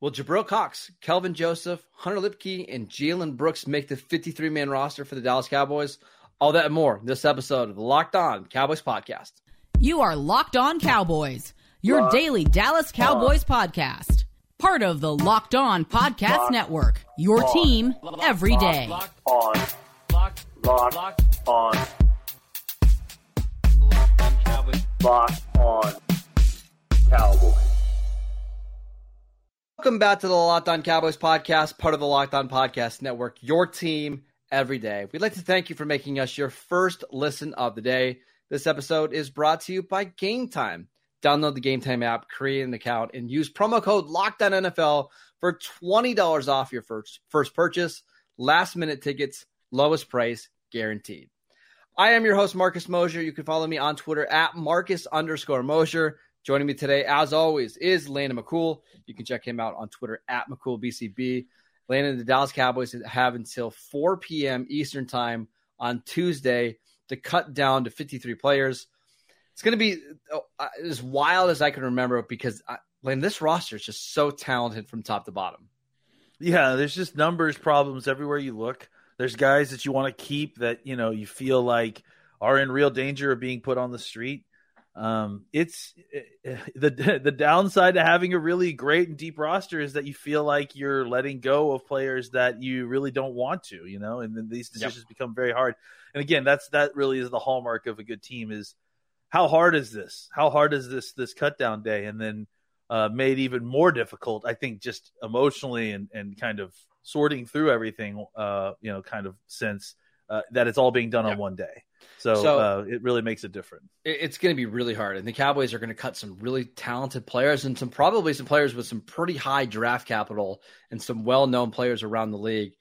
Will Jabril Cox, Kelvin Joseph, Hunter Luepke, and Jalen Brooks make the 53 man roster for the Dallas Cowboys? All that and more this episode of the Locked On Cowboys podcast. You are Locked On Cowboys, your Locked daily Dallas Cowboys on. podcast. Part of the Locked On Podcast Locked Network, your on. team every day. Locked on. Locked, Locked on. Locked on Cowboys. Welcome back to the Locked On Cowboys podcast, part of the Locked On Podcast Network, your team every day. We'd like to thank you for making us your first listen of the day. This episode is brought to you by Game Time. Download the Game Time app, create an account, and use promo code LOCKEDONNFL for $20 off your first, first purchase. Last minute tickets, lowest price guaranteed. I am your host, Marcus Mosher. You can follow me on Twitter at Marcus underscore Mosher. Joining me today, as always, is Landon McCool. You can check him out on Twitter at McCoolBCB. Landon, the Dallas Cowboys have until 4 p.m. Eastern Time on Tuesday to cut down to 53 players. It's going to be oh, as wild as I can remember because, I, Landon, this roster is just so talented from top to bottom. Yeah, there's just numbers problems everywhere you look. There's guys that you want to keep that, you know, you feel like are in real danger of being put on the street. Um, it's the the downside to having a really great and deep roster is that you feel like you're letting go of players that you really don't want to, you know, and then these decisions yep. become very hard. And again, that's that really is the hallmark of a good team is how hard is this? How hard is this this cut down day? And then uh, made even more difficult, I think, just emotionally and and kind of sorting through everything, uh, you know, kind of sense uh, that it's all being done yep. on one day. So, so uh, it really makes it different. It's going to be really hard, and the Cowboys are going to cut some really talented players and some probably some players with some pretty high draft capital and some well-known players around the league.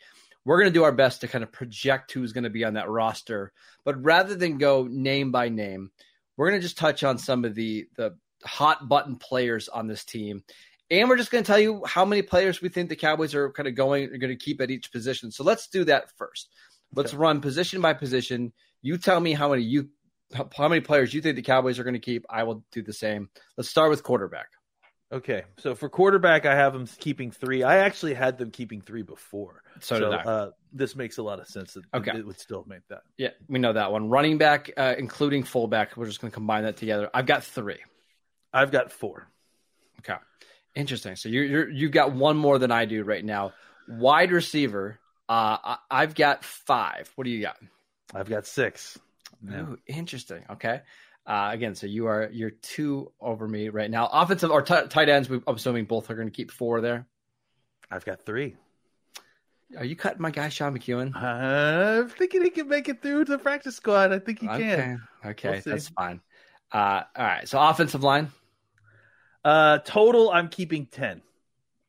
We're going to do our best to kind of project who's going to be on that roster, but rather than go name by name, we're going to just touch on some of the the hot button players on this team. And we're just going to tell you how many players we think the Cowboys are kind of going are going to keep at each position. So let's do that first. Let's okay. run position by position. You tell me how many you how many players you think the Cowboys are going to keep. I will do the same. Let's start with quarterback. Okay, so for quarterback, I have them keeping three. I actually had them keeping three before, so, so uh, this makes a lot of sense. That okay, it would still make that. Yeah, we know that one. Running back, uh, including fullback, we're just going to combine that together. I've got three. I've got four. Okay, interesting. So you you you got one more than I do right now. Wide receiver, uh, I, have got five. What do you got? I've got six. Yeah. Ooh, interesting. Okay. Uh, again, so you are you're two over me right now. Offensive or t- tight ends, I'm assuming both are going to keep four there. I've got three. Are you cutting my guy Sean McKeon? I'm thinking he can make it through to the practice squad. I think he okay. can. Okay, we'll that's fine. Uh, all right, so offensive line. Uh, total, I'm keeping ten.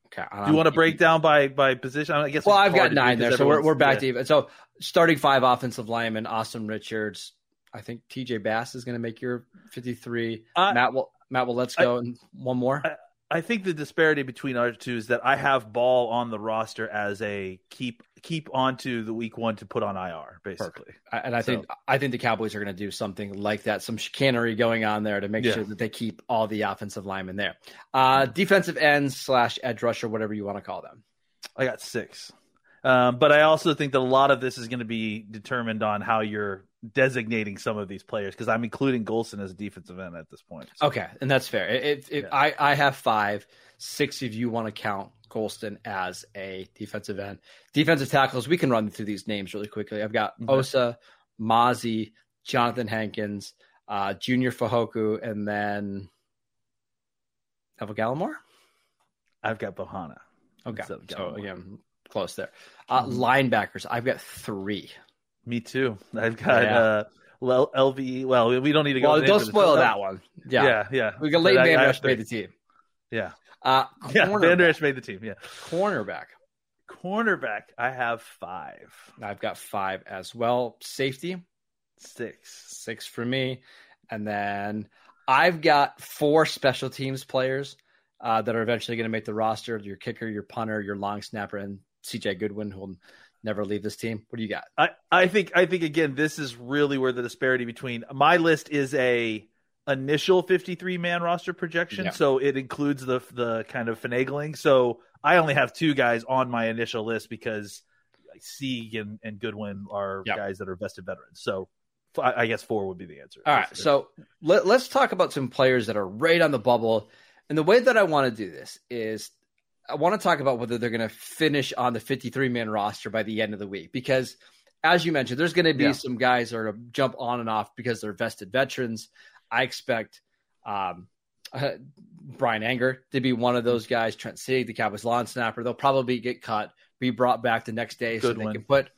Okay. Do you want to break down by by position? I guess. Well, I've got nine there, so we're we're back yeah. to even. So starting five offensive linemen: Asim Richards. I think T.J. Bass is going to make your fifty-three. Uh, Matt will Matt will let's go I, and one more. I, I think the disparity between our two is that I have Ball on the roster as a keep keep onto the week one to put on IR, basically. Perfect. And I think I think the Cowboys are going to do something like that, some chicanery going on there to make yeah. sure that they keep all the offensive linemen there. Uh, defensive ends slash edge rusher, whatever you want to call them. I got six. Um, but I also think that a lot of this is going to be determined on how you're designating some of these players because I'm including Golston as a defensive end at this point. So. Okay, and that's fair. It, it, yeah. I, I have five. Six of you want to count Golston as a defensive end. Defensive tackles, we can run through these names really quickly. I've got okay. Osa, Mazi, Jonathan Hankins, uh, Junior Fehoko, and then Neville Gallimore. I've got Bohanna. Okay, so again, close there. Uh, mm-hmm. Linebackers, I've got three. Me too. I've got yeah. uh, LV. Well, we don't need to go. Well, don't spoil that one. Yeah, yeah, yeah. We got Leighton Vander Esch made the team. Yeah. Uh, yeah, Vander Esch made the team. Yeah. Cornerback. cornerback, I have five. I've got five as well. Safety, Six. six for me. And then I've got four special teams players uh, that are eventually going to make the roster your kicker, your punter, your long snapper, and CJ Goodwin, who will never leave this team. What do you got? I, I think I think again this is really where the disparity between my list is a initial 53 man roster projection Yeah. so it includes the the kind of finagling so I only have two guys on my initial list because Sieg and, and Goodwin are Yeah. guys that are vested veterans so I guess four would be the answer All right, so let, let's talk about some players that are right on the bubble. And the way that I want to do this is I want to talk about whether they're going to finish on the 53 man roster by the end of the week. Because, as you mentioned, there's going to be Yeah. some guys that are going to jump on and off because they're vested veterans. I expect um, Brian Anger to be one of those guys. Trent Sieg, the Cowboys lawn snapper, they'll probably get cut, be brought back the next day so Goodwin. they can put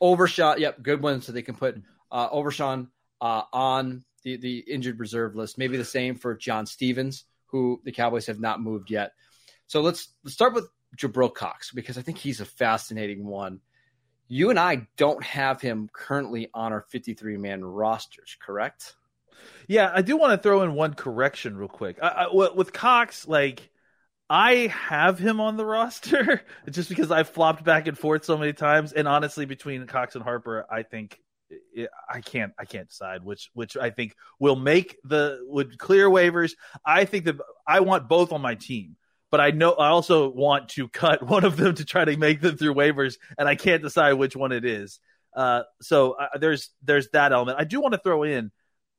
Overshown. Yep, Goodwin, so they can put uh, Overshown uh, on the, the injured reserve list. Maybe the same for John Stephens, who the Cowboys have not moved yet. So let's, let's start with Jabril Cox because I think he's a fascinating one. You and I don't have him currently on our 53 man rosters, correct? Yeah, I do want to throw in one correction real quick. I, I, with Cox, like I have him on the roster just because I've flopped back and forth so many times, and honestly, between Cox and Harper, I think eh, eh, I can't I can't decide which which I think will make the would clear waivers. I think that I want both on my team. But I know I also want to cut one of them to try to make them through waivers, and I can't decide which one it is. Uh, so uh, there's there's that element. I do want to throw in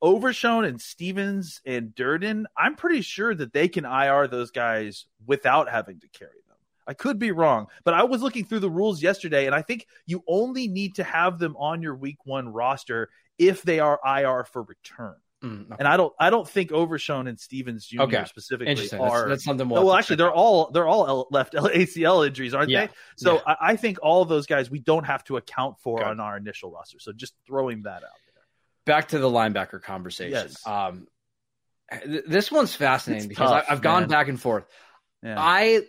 Overshown and Stephens and Durden, I'm pretty sure that they can IR those guys without having to carry them. I could be wrong, but I was looking through the rules yesterday, and I think you only need to have them on your week one roster if they are IR for return. Mm, And I don't, I don't think Overshown and Stephens Jr. Okay. specifically Interesting. That's, are. that's something well, we'll have actually, they're all they're all L- left ACL injuries, aren't Yeah. they? So Yeah. I, I think all of those guys we don't have to account for on our initial roster. So just throwing that out there. back to the linebacker conversation. Yes. Um, th- this one's fascinating It's because tough, I, I've gone man. back and forth. Yeah. I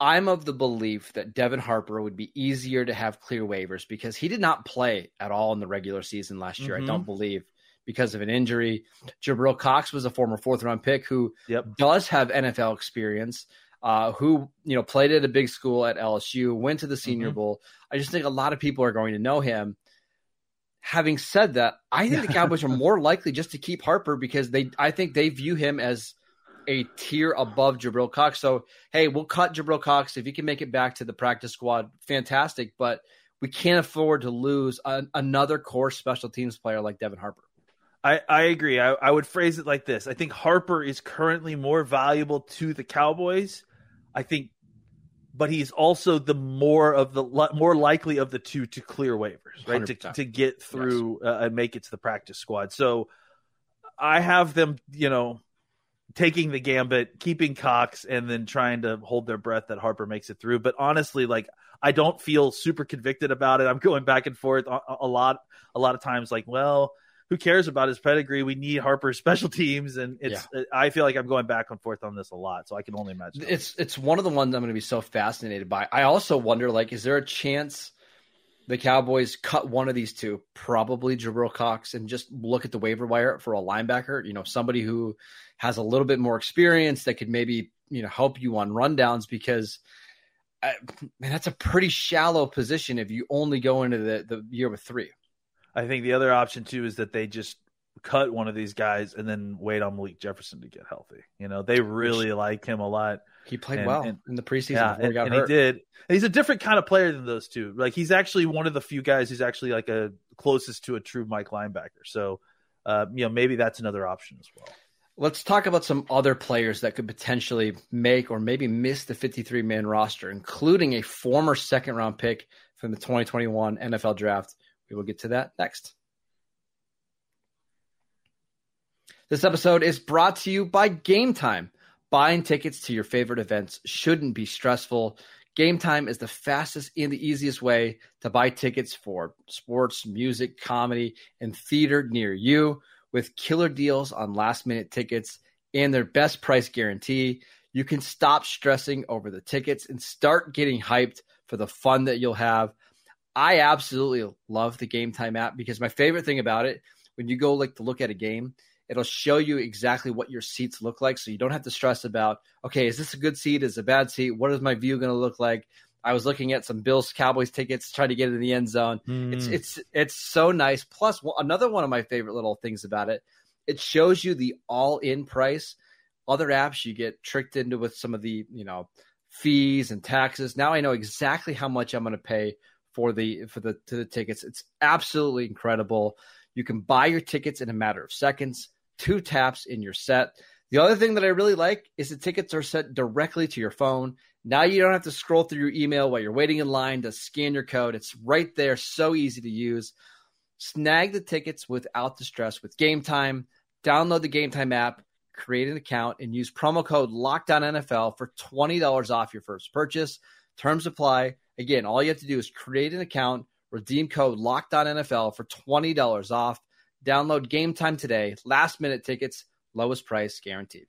I'm of the belief that Devin Harper would be easier to have clear waivers because he did not play at all in the regular season last year. Mhm. I don't believe because of an injury. Jabril Cox was a former fourth round pick who Yep. does have NFL experience. Uh, who you know played at a big school at LSU, went to the Senior Mhm. Bowl. I just think a lot of people are going to know him. Having said that, I think the Cowboys are more likely just to keep Harper because they, I think they view him as a tier above Jabril Cox. So, hey, we'll cut Jabril Cox if he can make it back to the practice squad. Fantastic, but we can't afford to lose an, another core special teams player like Devin Harper. I, I agree. I, I would phrase it like this. I think Harper is currently more valuable to the Cowboys. I think, but he's also the more of the more likely of the two to clear waivers, right? To 100%. to get through uh, and make it to the practice squad. So I have them, you know, taking the gambit, keeping Cox, and then trying to hold their breath that Harper makes it through. But honestly, like I don't feel super convicted about it. I'm going back and forth a, a lot, a lot of times. Like, well, who cares about his pedigree? We need Harper's special teams, and it's. I feel like I'm going back and forth on this a lot, so I can only imagine. It's it's one of the ones I'm going to be so fascinated by. I also wonder, like, is there a chance the Cowboys cut one of these two, probably Jabril Cox, and just look at the waiver wire for a linebacker? You know, somebody who has a little bit more experience that could maybe you know help you on rundowns because. uh, man, that's a pretty shallow position if you only go into the, the year with three. I think the other option too is that they just cut one of these guys and then wait on Malik Jefferson to get healthy. You know, they really like him a lot. He played And- well and- in the preseason Yeah, before he and, and he did. And he's a different kind of player than those two. Like he's actually one of the few guys who's actually like a closest to a true Mike linebacker. So, uh, you know, maybe that's another option as well. Let's talk about some other players that could potentially make or maybe miss the 53 man roster, including a former second round pick from the 2021 NFL draft. We will get to that next. This episode is brought to you by Game Time. Buying tickets to your favorite events shouldn't be stressful. Game Time is the fastest and the easiest way to buy tickets for sports, music, comedy, and theater near you with killer deals on last minute tickets and their best price guarantee. You can stop stressing over the tickets and start getting hyped for the fun that you'll have. I absolutely love the Game Time app because my favorite thing about it, when you go like to look at a game, it'll show you exactly what your seats look like, so you don't have to stress about okay, is this a good seat? Is a bad seat? What is my view going to look like? I was looking at some Bills Cowboys tickets, trying to get in the end zone. Mm. It's it's it's so nice. Plus, another one of my favorite little things about it, it shows you the all in price. Other apps you get tricked into with some of the you know fees and taxes. Now I know exactly how much I'm going to pay for the for the to the tickets. It's absolutely incredible. You can buy your tickets in a matter of seconds, two taps in your set. The other thing that I really like is the tickets are sent directly to your phone. Now you don't have to scroll through your email while you're waiting in line to scan your code. It's right there, so easy to use. Snag the tickets without the stress with Game Time. Download the Game Time app, create an account, and use promo code LOCKEDONNFL for $20 off your first purchase. Terms apply. Again, all you have to do is create an account, redeem code LOCKEDONNFL for $20 off. Download Game Time today. Last minute tickets, lowest price guaranteed.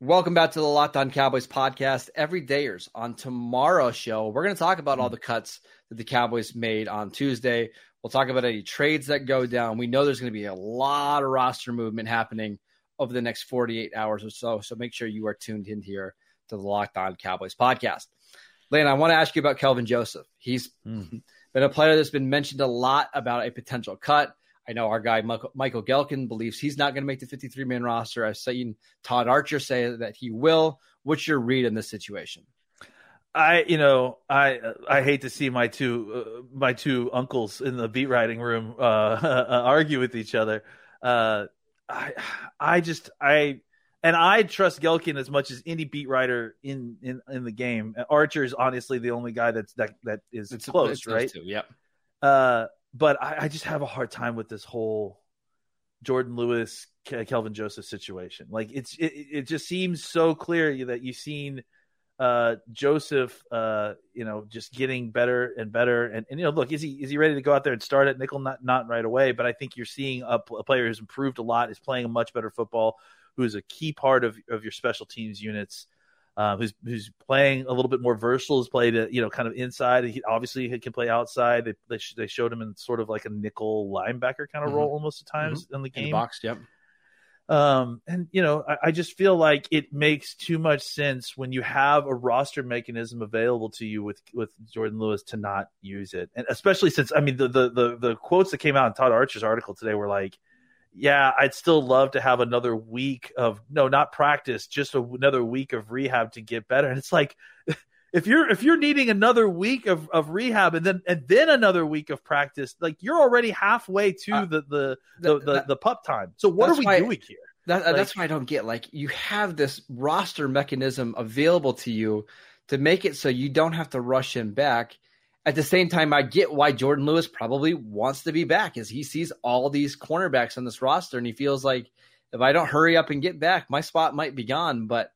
Welcome back to the Locked On Cowboys podcast. Every dayers on tomorrow's show, we're going to talk about all the cuts that the Cowboys made on Tuesday. We'll talk about any trades that go down. We know there's going to be a lot of roster movement happening over the next 48 hours or so. So make sure you are tuned in here to the Locked On Cowboys podcast. Lane, I want to ask you about Kelvin Joseph. He's mm. been a player that's been mentioned a lot about a potential cut. I know our guy Michael, Gehlken believes he's not going to make the 53 man roster. I've seen Todd Archer say that he will. What's your read in this situation? I, you know, I I hate to see my two uh, my two uncles in the beat writing room uh, argue with each other. Uh, I I just I and I trust Gehlken as much as any beat writer in in, in the game. Archer is honestly the only guy that's that that is it's close, it's right? Two, yep. Uh, but I, I, just have a hard time with this whole Jourdan Lewis, Kelvin Joseph situation. Like it's it, it just seems so clear that you've seen uh, Joseph, uh, you know, just getting better and better. And, and, you know, look, is he is he ready to go out there and start at nickel? Not not right away, but I think you're seeing a, a player who's improved a lot, is playing a much better football, who is a key part of of your special teams units uh, who's who's playing a little bit more versatile. Has played, a, you know, kind of inside. He obviously he can play outside. They they, they, showed him in sort of like a nickel linebacker kind of mm-hmm. role almost at times mm-hmm. in the game. In the box, yep. Um, and you know, I, I, just feel like it makes too much sense when you have a roster mechanism available to you with with Jourdan Lewis to not use it, and especially since I mean the the the, the quotes that came out in Todd Archer's article today were like yeah, I'd still love to have another week of no, not practice, just a, another week of rehab to get better. And it's like if you're if you're needing another week of, of rehab and then and then another week of practice, like you're already halfway to uh, the the the, the, the, the, pup time. So what are we why, doing here? That, like, that's what I don't get. Like you have this roster mechanism available to you to make it so you don't have to rush him back at the same time, I get why Jourdan Lewis probably wants to be back, as he sees all these cornerbacks on this roster, and he feels like if I don't hurry up and get back, my spot might be gone. But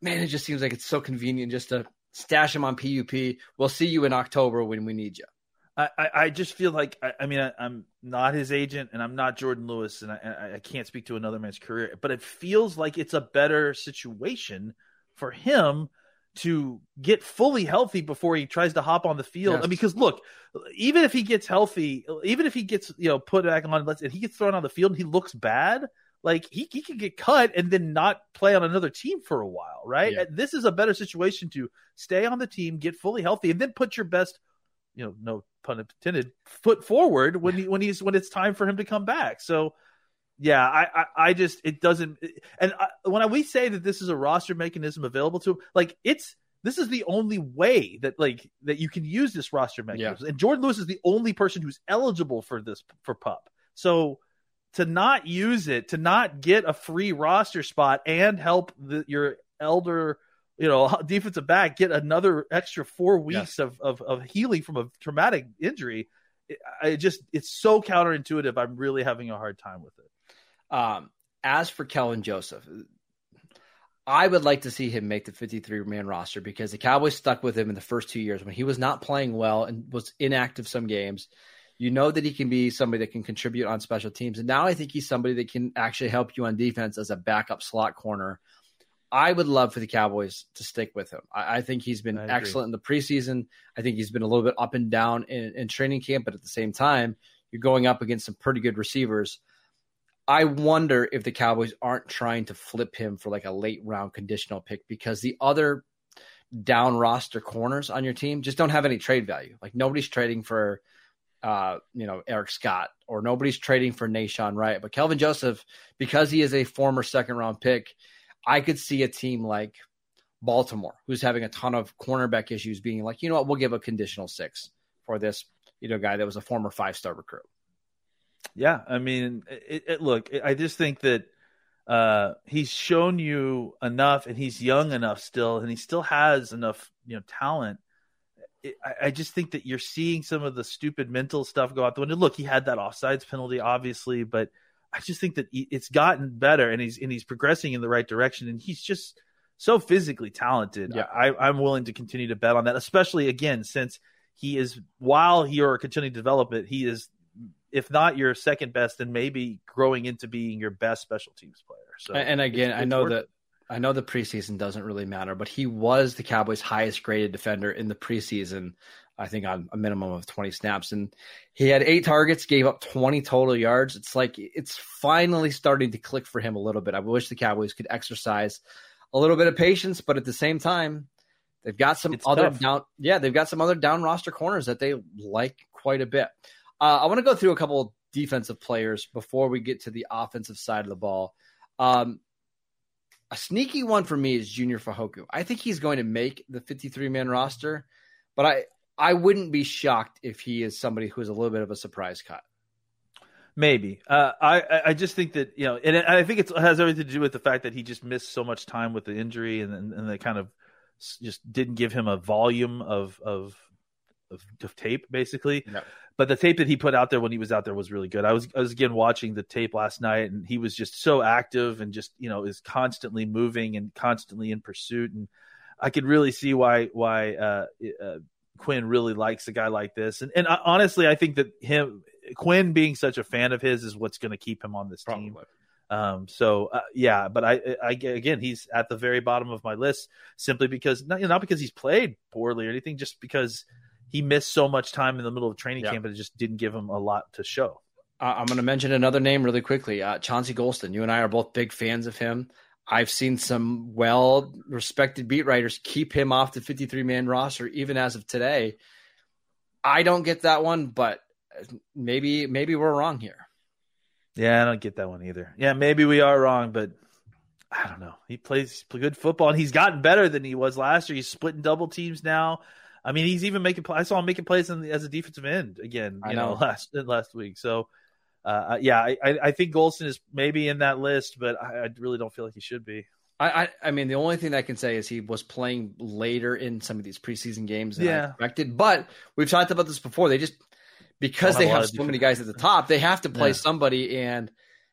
man, it just seems like it's so convenient just to stash him on PUP. We'll see you in October when we need you. I, I just feel like I, I mean I, am not his agent and I'm not Jourdan Lewis and I, I can't speak to another man's career, but it feels like it's a better situation for him to get fully healthy before he tries to hop on the field. Yes. I mean, because look, even if he gets healthy, even if he gets you know put back on, let's and he gets thrown on the field and he looks bad, like he he can get cut and then not play on another team for a while, right? Yeah. This is a better situation to stay on the team, get fully healthy, and then put your best, you know, no pun intended, foot forward when he when he's when it's time for him to come back. So yeah, I, I, I, just it doesn't. And I, when we say that this is a roster mechanism available to him, like it's this is the only way that like that you can use this roster mechanism. Yeah. And Jourdan Lewis is the only person who's eligible for this for pup. So to not use it, to not get a free roster spot and help the, your elder, you know, defensive back get another extra four weeks yes. of, of of healing from a traumatic injury. I just it's so counterintuitive. I'm really having a hard time with it. Um, as for Kelvin Joseph, I would like to see him make the 53 man roster because the Cowboys stuck with him in the first two years when he was not playing well and was inactive some games. You know that he can be somebody that can contribute on special teams. And now I think he's somebody that can actually help you on defense as a backup slot corner. I would love for the Cowboys to stick with him. I, I think he's been excellent in the preseason. I think he's been a little bit up and down in, in training camp, but at the same time, you're going up against some pretty good receivers. I wonder if the Cowboys aren't trying to flip him for like a late round conditional pick because the other down roster corners on your team just don't have any trade value. Like nobody's trading for uh, you know, Eric Scott or nobody's trading for Nahshon Wright. But Kelvin Joseph, because he is a former second round pick, I could see a team like Baltimore, who's having a ton of cornerback issues, being like, you know what, we'll give a conditional six for this, you know, guy that was a former five star recruit. Yeah, I mean, it, it, look, I just think that uh, he's shown you enough, and he's young enough still, and he still has enough, you know, talent. It, I, I, just think that you're seeing some of the stupid mental stuff go out the window. Look, he had that offsides penalty, obviously, but I just think that he, it's gotten better, and he's and he's progressing in the right direction, and he's just so physically talented. Yeah. I, I'm willing to continue to bet on that, especially again since he is while you're continuing to develop it, he is if not your second best, then maybe growing into being your best special teams player. So, and again, I know that I know the preseason doesn't really matter, but he was the Cowboys' highest graded defender in the preseason. I think on a minimum of 20 snaps, and he had eight targets, gave up 20 total yards. It's like it's finally starting to click for him a little bit. I wish the Cowboys could exercise a little bit of patience, but at the same time, they've got some it's other tough. down. Yeah, they've got some other down roster corners that they like quite a bit. Uh, I want to go through a couple defensive players before we get to the offensive side of the ball. Um, a sneaky one for me is Junior Fehoko. I think he's going to make the 53 man roster, but I I wouldn't be shocked if he is somebody who is a little bit of a surprise cut. Maybe. Uh, I I just think that you know, and I think it has everything to do with the fact that he just missed so much time with the injury, and and, and they kind of just didn't give him a volume of of of, of tape, basically. But the tape that he put out there when he was out there was really good. I was I was again watching the tape last night, and he was just so active and just you know is constantly moving and constantly in pursuit, and I could really see why why uh, uh, Quinn really likes a guy like this. And and uh, honestly, I think that him Quinn being such a fan of his is what's going to keep him on this Probably. team. Um, so uh, yeah, but I, I, again, he's at the very bottom of my list simply because not, not because he's played poorly or anything, just because he missed so much time in the middle of training yeah. camp and it just didn't give him a lot to show. Uh, I'm going to mention another name really quickly. Uh, Chauncey Golston. You and I are both big fans of him. I've seen some well respected beat writers keep him off the 53 man roster, even as of today. I don't get that one, but maybe maybe we're wrong here. Yeah, I don't get that one either. Yeah, maybe we are wrong, but I don't know. He plays good football, and he's gotten better than he was last year. He's splitting double teams now. I mean, he's even making. I saw him making plays the, as a defensive end again. You know. know. last last week. So, uh, yeah, I, I think Golston is maybe in that list, but I, I really don't feel like he should be. I, I, I mean, the only thing I can say is he was playing later in some of these preseason games than yeah. I expected. But we've talked about this before. They just because they have so many guys at the top, they have to play yeah. somebody. And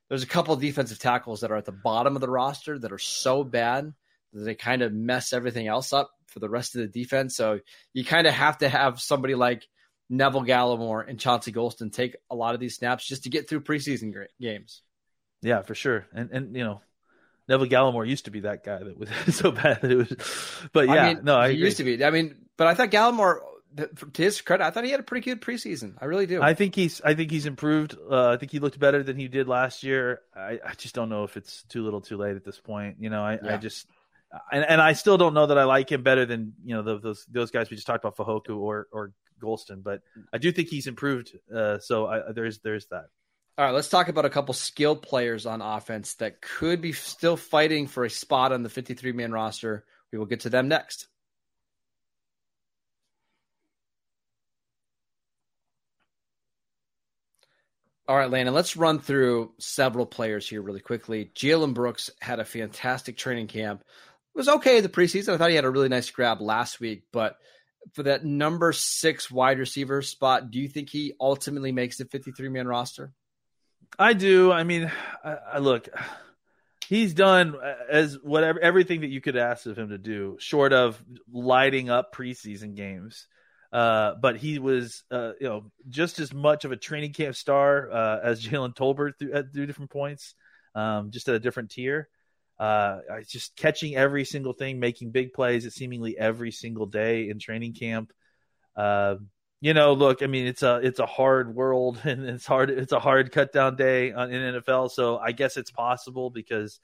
there's a couple of defensive tackles that are at the bottom of the roster that are so bad that they kind of mess everything else up for the rest of the defense. So you kind of have to have somebody like Neville Gallimore and Chauncey Golston take a lot of these snaps just to get through preseason games. Yeah, for sure. And and you know, Neville Gallimore used to be that guy that was so bad that it was. But yeah, I mean, no, I he used to be. I mean, but I thought Gallimore, to his credit, I thought he had a pretty good preseason. I really do. I think he's. I think he's improved. Uh, I think he looked better than he did last year. I, I just don't know if it's too little, too late at this point. You know, I, yeah. I just and, and I still don't know that I like him better than you know the, those those guys we just talked about, Fehoko or or Golston, but I do think he's improved. Uh, so I, there's there's that. All right, let's talk about a couple skilled players on offense that could be still fighting for a spot on the 53 man roster. We will get to them next. All right, Landon, let's run through several players here really quickly. Jalen Brooks had a fantastic training camp was okay the preseason. I thought he had a really nice grab last week, but for that number six wide receiver spot, do you think he ultimately makes the 53 man roster? I do. I mean, I, I, look, he's done as whatever everything that you could ask of him to do, short of lighting up preseason games. Uh, but he was, uh, you know, just as much of a training camp star uh, as Jalen Tolbert through, at through different points, um, just at a different tier. Uh, just catching every single thing, making big plays at seemingly every single day in training camp. Uh, you know, look, I mean, it's a it's a hard world and it's hard it's a hard cut down day in NFL. So I guess it's possible because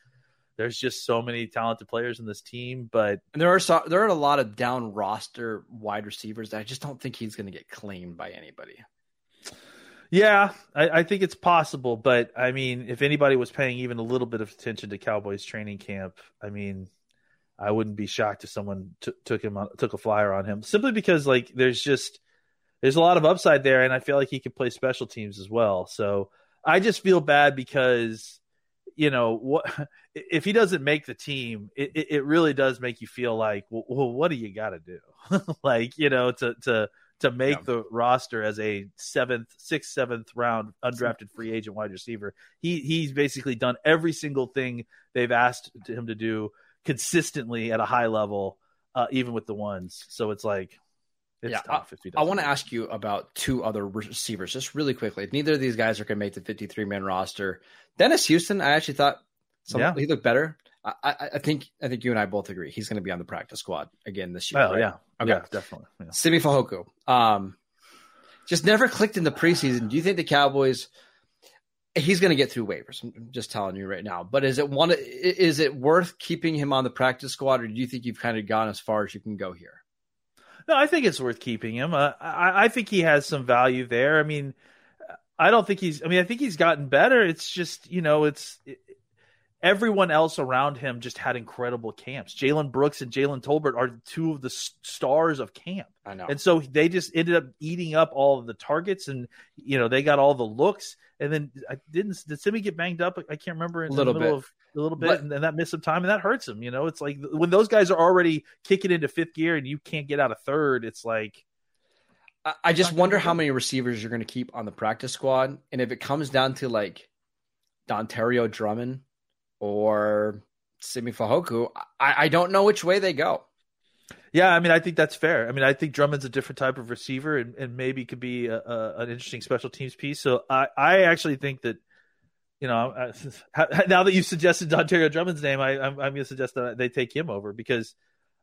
there's just so many talented players in this team. But and there are so, there are a lot of down roster wide receivers that I just don't think he's going to get claimed by anybody. Yeah, I, I, think it's possible, but I mean, if anybody was paying even a little bit of attention to Cowboys training camp, I mean, I wouldn't be shocked if someone t- took him on, took a flyer on him simply because like there's just there's a lot of upside there, and I feel like he could play special teams as well. So I just feel bad because you know what if he doesn't make the team, it, it really does make you feel like, well, what do you got to do, like you know to to to make yeah. the roster as a seventh, sixth, seventh round undrafted free agent wide receiver. He he's basically done every single thing they've asked him to do consistently at a high level, uh, even with the ones. So it's like. It's yeah, I, I want to ask you about two other receivers just really quickly. Neither of these guys are going to make the 53 man roster. Dennis Houston, I actually thought some, yeah. he looked better. I, I, think I think you and I both agree he's going to be on the practice squad again this year. Oh right? yeah, okay. yeah, definitely. Yeah. Simi um, just never clicked in the preseason. Do you think the Cowboys? He's going to get through waivers. I'm just telling you right now. But is it one? Is it worth keeping him on the practice squad, or do you think you've kind of gone as far as you can go here? No, I think it's worth keeping him. Uh, I, I think he has some value there. I mean, I don't think he's. I mean, I think he's gotten better. It's just you know, it's it, everyone else around him just had incredible camps. Jalen Brooks and Jalen Tolbert are two of the stars of camp. I know. And so they just ended up eating up all of the targets and, you know, they got all the looks. And then I didn't, did Simi get banged up? I can't remember. In a little bit. Of, a little bit. But, and, and that missed some time and that hurts him. You know, it's like when those guys are already kicking into fifth gear and you can't get out of third, it's like, I just wonder how many receivers you're going to keep on the practice squad. And if it comes down to like Dontario Drummond or Simi Fehoko, I, I don't know which way they go. Yeah, I mean, I think that's fair. I mean, I think Drummond's a different type of receiver and, and maybe could be a, a, an interesting special teams piece. So I, I actually think that, you know, I, now that you've suggested Dontario Drummond's name, I, I'm, I'm going to suggest that they take him over because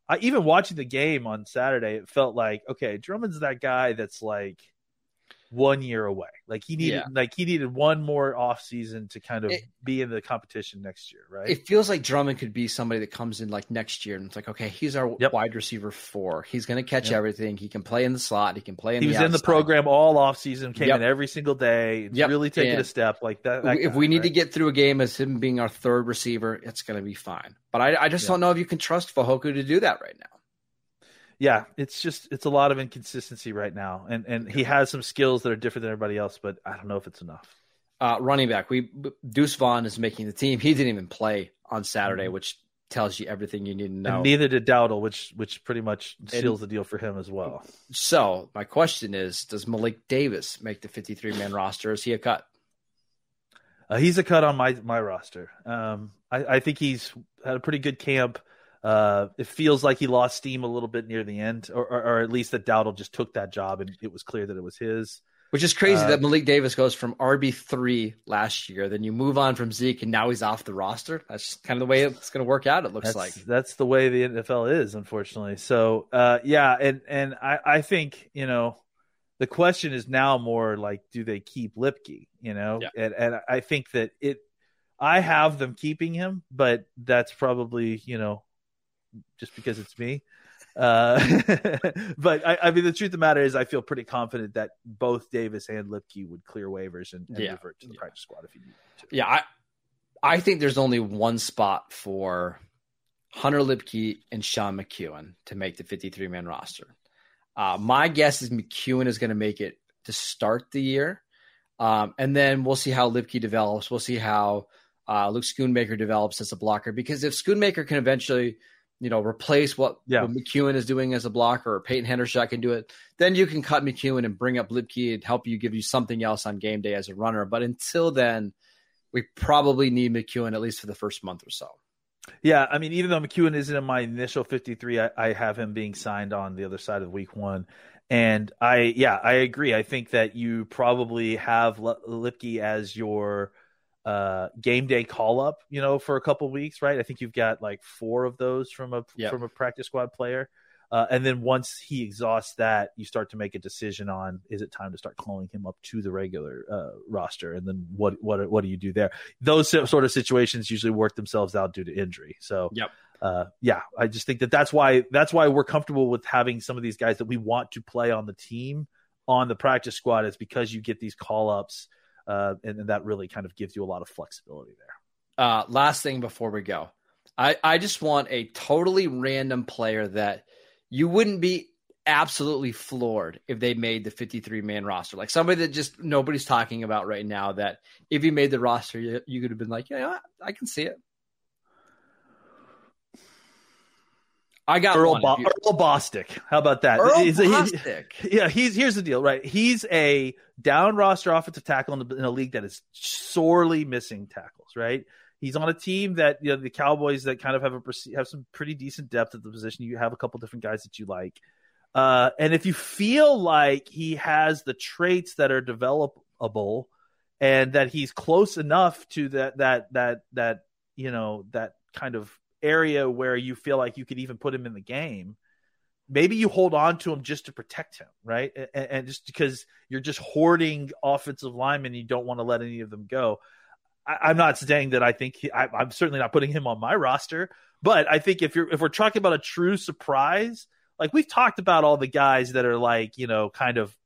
I, even watching the game on Saturday, it felt like, okay, Drummond's that guy that's like – one year away. Like he needed, yeah. like he needed one more off season to kind of it, be in the competition next year, right? It feels like Drummond could be somebody that comes in like next year and it's like, okay, he's our yep. wide receiver four. He's going to catch yep. everything. He can play in the slot. He can play in. He was outside. in the program all off season. Came yep. in every single day. Really taking and a step like that. that if guy, we need right? to get through a game as him being our third receiver, it's going to be fine. But I, I just don't know if you can trust Fehoko to do that right now yeah, it's just it's a lot of inconsistency right now, and and he has some skills that are different than everybody else, but I don't know if it's enough. Uh, running back, we Deuce Vaughn is making the team. He didn't even play on Saturday, mm-hmm. which tells you everything you need to know. And neither did Dowdle, which which pretty much seals and, the deal for him as well. So my question is: Does Malik Davis make the fifty-three man roster? Is he a cut? Uh, he's a cut on my my roster. Um, I, I think he's had a pretty good camp. Uh, it feels like he lost steam a little bit near the end, or, or, or, at least that Dowdle just took that job and it was clear that it was his. Which is crazy uh, that Malik Davis goes from RB three last year, then you move on from Zeke, and now he's off the roster. That's kind of the way it's going to work out. It looks that's, like that's the way the NFL is, unfortunately. So, uh, yeah, and and I, I think you know the question is now more like, do they keep Luepke? You know, yeah. and and I think that it. I have them keeping him, but that's probably you know just because it's me. Uh, but I, I, mean, the truth of the matter is, I feel pretty confident that both Davis and Luepke would clear waivers and, and yeah. revert to the yeah. practice squad if you need to. Yeah, I, I think there's only one spot for Hunter Luepke and Sean McKeon to make the 53 man roster. Uh, my guess is McKeon is going to make it to start the year. Um, and then we'll see how Luepke develops. We'll see how uh, Luke Schoonmaker develops as a blocker. Because if Schoonmaker can eventually – you know, replace what, yeah. what McKeon is doing as a blocker or Peyton Hendershot can do it, then you can cut McKeon and bring up Luepke and help you give you something else on game day as a runner. But until then, we probably need McKeon at least for the first month or so. Yeah, I mean, even though McKeon isn't in my initial 53, I, I have him being signed on the other side of week one. And I, yeah, I agree. I think that you probably have Luepke as your uh, game day call up, you know, for a couple weeks, right? I think you've got like four of those from a Yep. from a practice squad player. Uh, and then once he exhausts that, you start to make a decision on is it time to start calling him up to the regular uh, roster, and then what what what do you do there? Those sort of situations usually work themselves out due to injury. So, Yep. uh, yeah, I just think that that's why that's why we're comfortable with having some of these guys that we want to play on the team on the practice squad. Is because you get these call ups, uh, and, and that really kind of gives you a lot of flexibility there. Uh, last thing before we go, I, I just want a totally random player that you wouldn't be absolutely floored if they made the 53 man roster. Like somebody that just nobody's talking about right now. That if he made the roster, you, you could have been like, yeah, I can see it. I got Earl, one. Bo- Earl Bostic. How about that? Earl He's a- he- yeah, he's here's the deal, right? He's a down roster offensive tackle in, the, in a league that is sorely missing tackles, right? He's on a team that you know the Cowboys that kind of have a have some pretty decent depth at the position. You have a couple different guys that you like, uh, and if you feel like he has the traits that are developable, and that he's close enough to that that that that you know that kind of area where you feel like you could even put him in the game maybe you hold on to him just to protect him, right? And, and just because you're just hoarding offensive linemen, you don't want to let any of them go. I, I'm not saying that I think he, I, I'm certainly not putting him on my roster, but I think if you're if we're talking about a true surprise, like we've talked about all the guys that are like you know kind of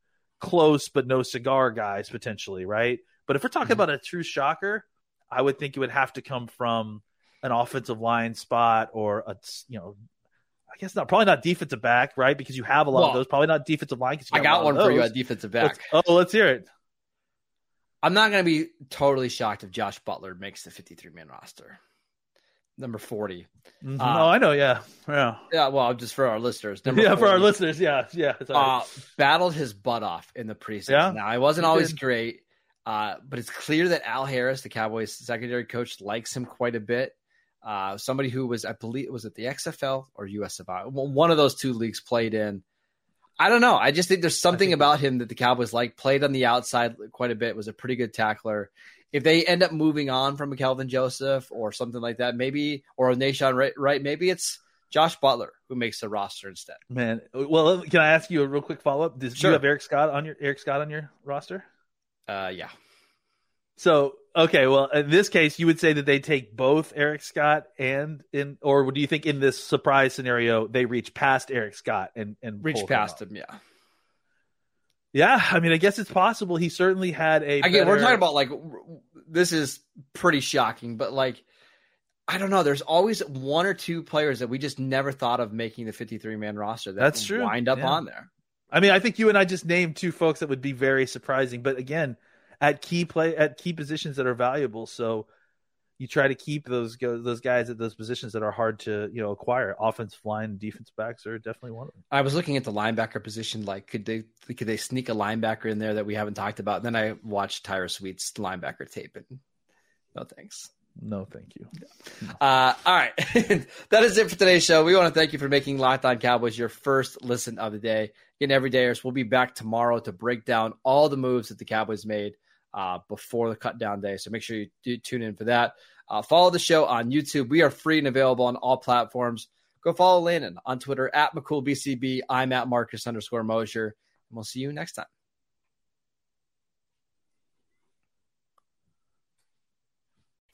close but no cigar guys potentially, right? But if we're talking Mhm. about a true shocker, I would think it would have to come from an offensive line spot or a you know I guess not probably not defensive back, right? Because you have a lot Well, of those. Probably not defensive line. I got one for you at defensive back. Let's- oh, let's hear it. I'm not going to be totally shocked if Josh Butler makes the 53 man roster. Number 40. Mhm. Uh, oh, I know. Yeah, yeah, Yeah, well, just for our listeners. Number yeah. For our listeners, yeah, yeah. it's all right. uh, battled his butt off in the preseason. Yeah, now, it wasn't always great, uh, but it's clear that Al Harris, the Cowboys secondary coach, likes him quite a bit. Uh, somebody who was, I believe, was it the XFL or USFL? One of those two leagues played in. I don't know. I just think there's something think- about him that the Cowboys like. Played on the outside quite a bit. Was a pretty good tackler. If they end up moving on from a Kelvin Joseph or something like that, maybe or a Nahshon Wright, right? Maybe it's Josh Butler who makes the roster instead. Man, well, can I ask you a real quick follow up? Does do Sure. you have Eric Scott on your Eric Scott on your roster? Uh, yeah. So okay, well, in this case, you would say that they take both Eric Scott and in, or do you think in this surprise scenario they reach past Eric Scott and and Reach past up? him, yeah. Yeah, I mean, I guess it's possible. He certainly had a. Again, we're talking about like this is pretty shocking, but like I don't know. There's always one or two players that we just never thought of making the 53 man roster. That That's true. Wind up Yeah. on there. I mean, I think you and I just named two folks that would be very surprising, but again, at key play at key positions that are valuable. So you try to keep those those guys at those positions that are hard to you know acquire. Offensive line, defense backs are definitely one of them. I was looking at the linebacker position. Like, could they could they sneak a linebacker in there that we haven't talked about? then I watched Tyrus Wheat's linebacker tape, and no thanks. No, thank you. Uh, all right. that is it for today's show. We want to thank you for making Locked On Cowboys your first listen of the day. Again, everydayers, we'll be back tomorrow to break down all the moves that the Cowboys made uh, before the cut down day. So make sure you do tune in for that. Uh, follow the show on YouTube. We are free and available on all platforms. Go follow Landon on Twitter at McCoolBCB. I'm at Marcus underscore Mosher. And we'll see you next time.